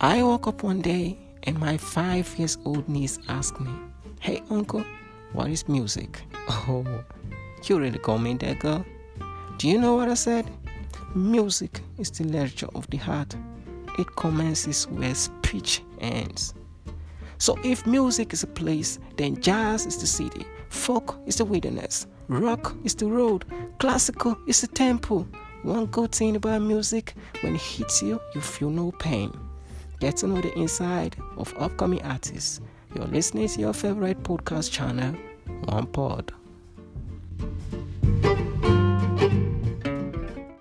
I woke up one day and my five years old niece asked me, Hey, uncle, what is music? Oh, you really call me that girl? Do you know what I said? Music is the literature of the heart. It commences where speech ends. So if music is a place, then jazz is the city, folk is the wilderness, rock is the road, classical is the temple. One good thing about music, when it hits you, you feel no pain. Get to know the inside of upcoming artists. You're listening to your favorite podcast channel, One Pod.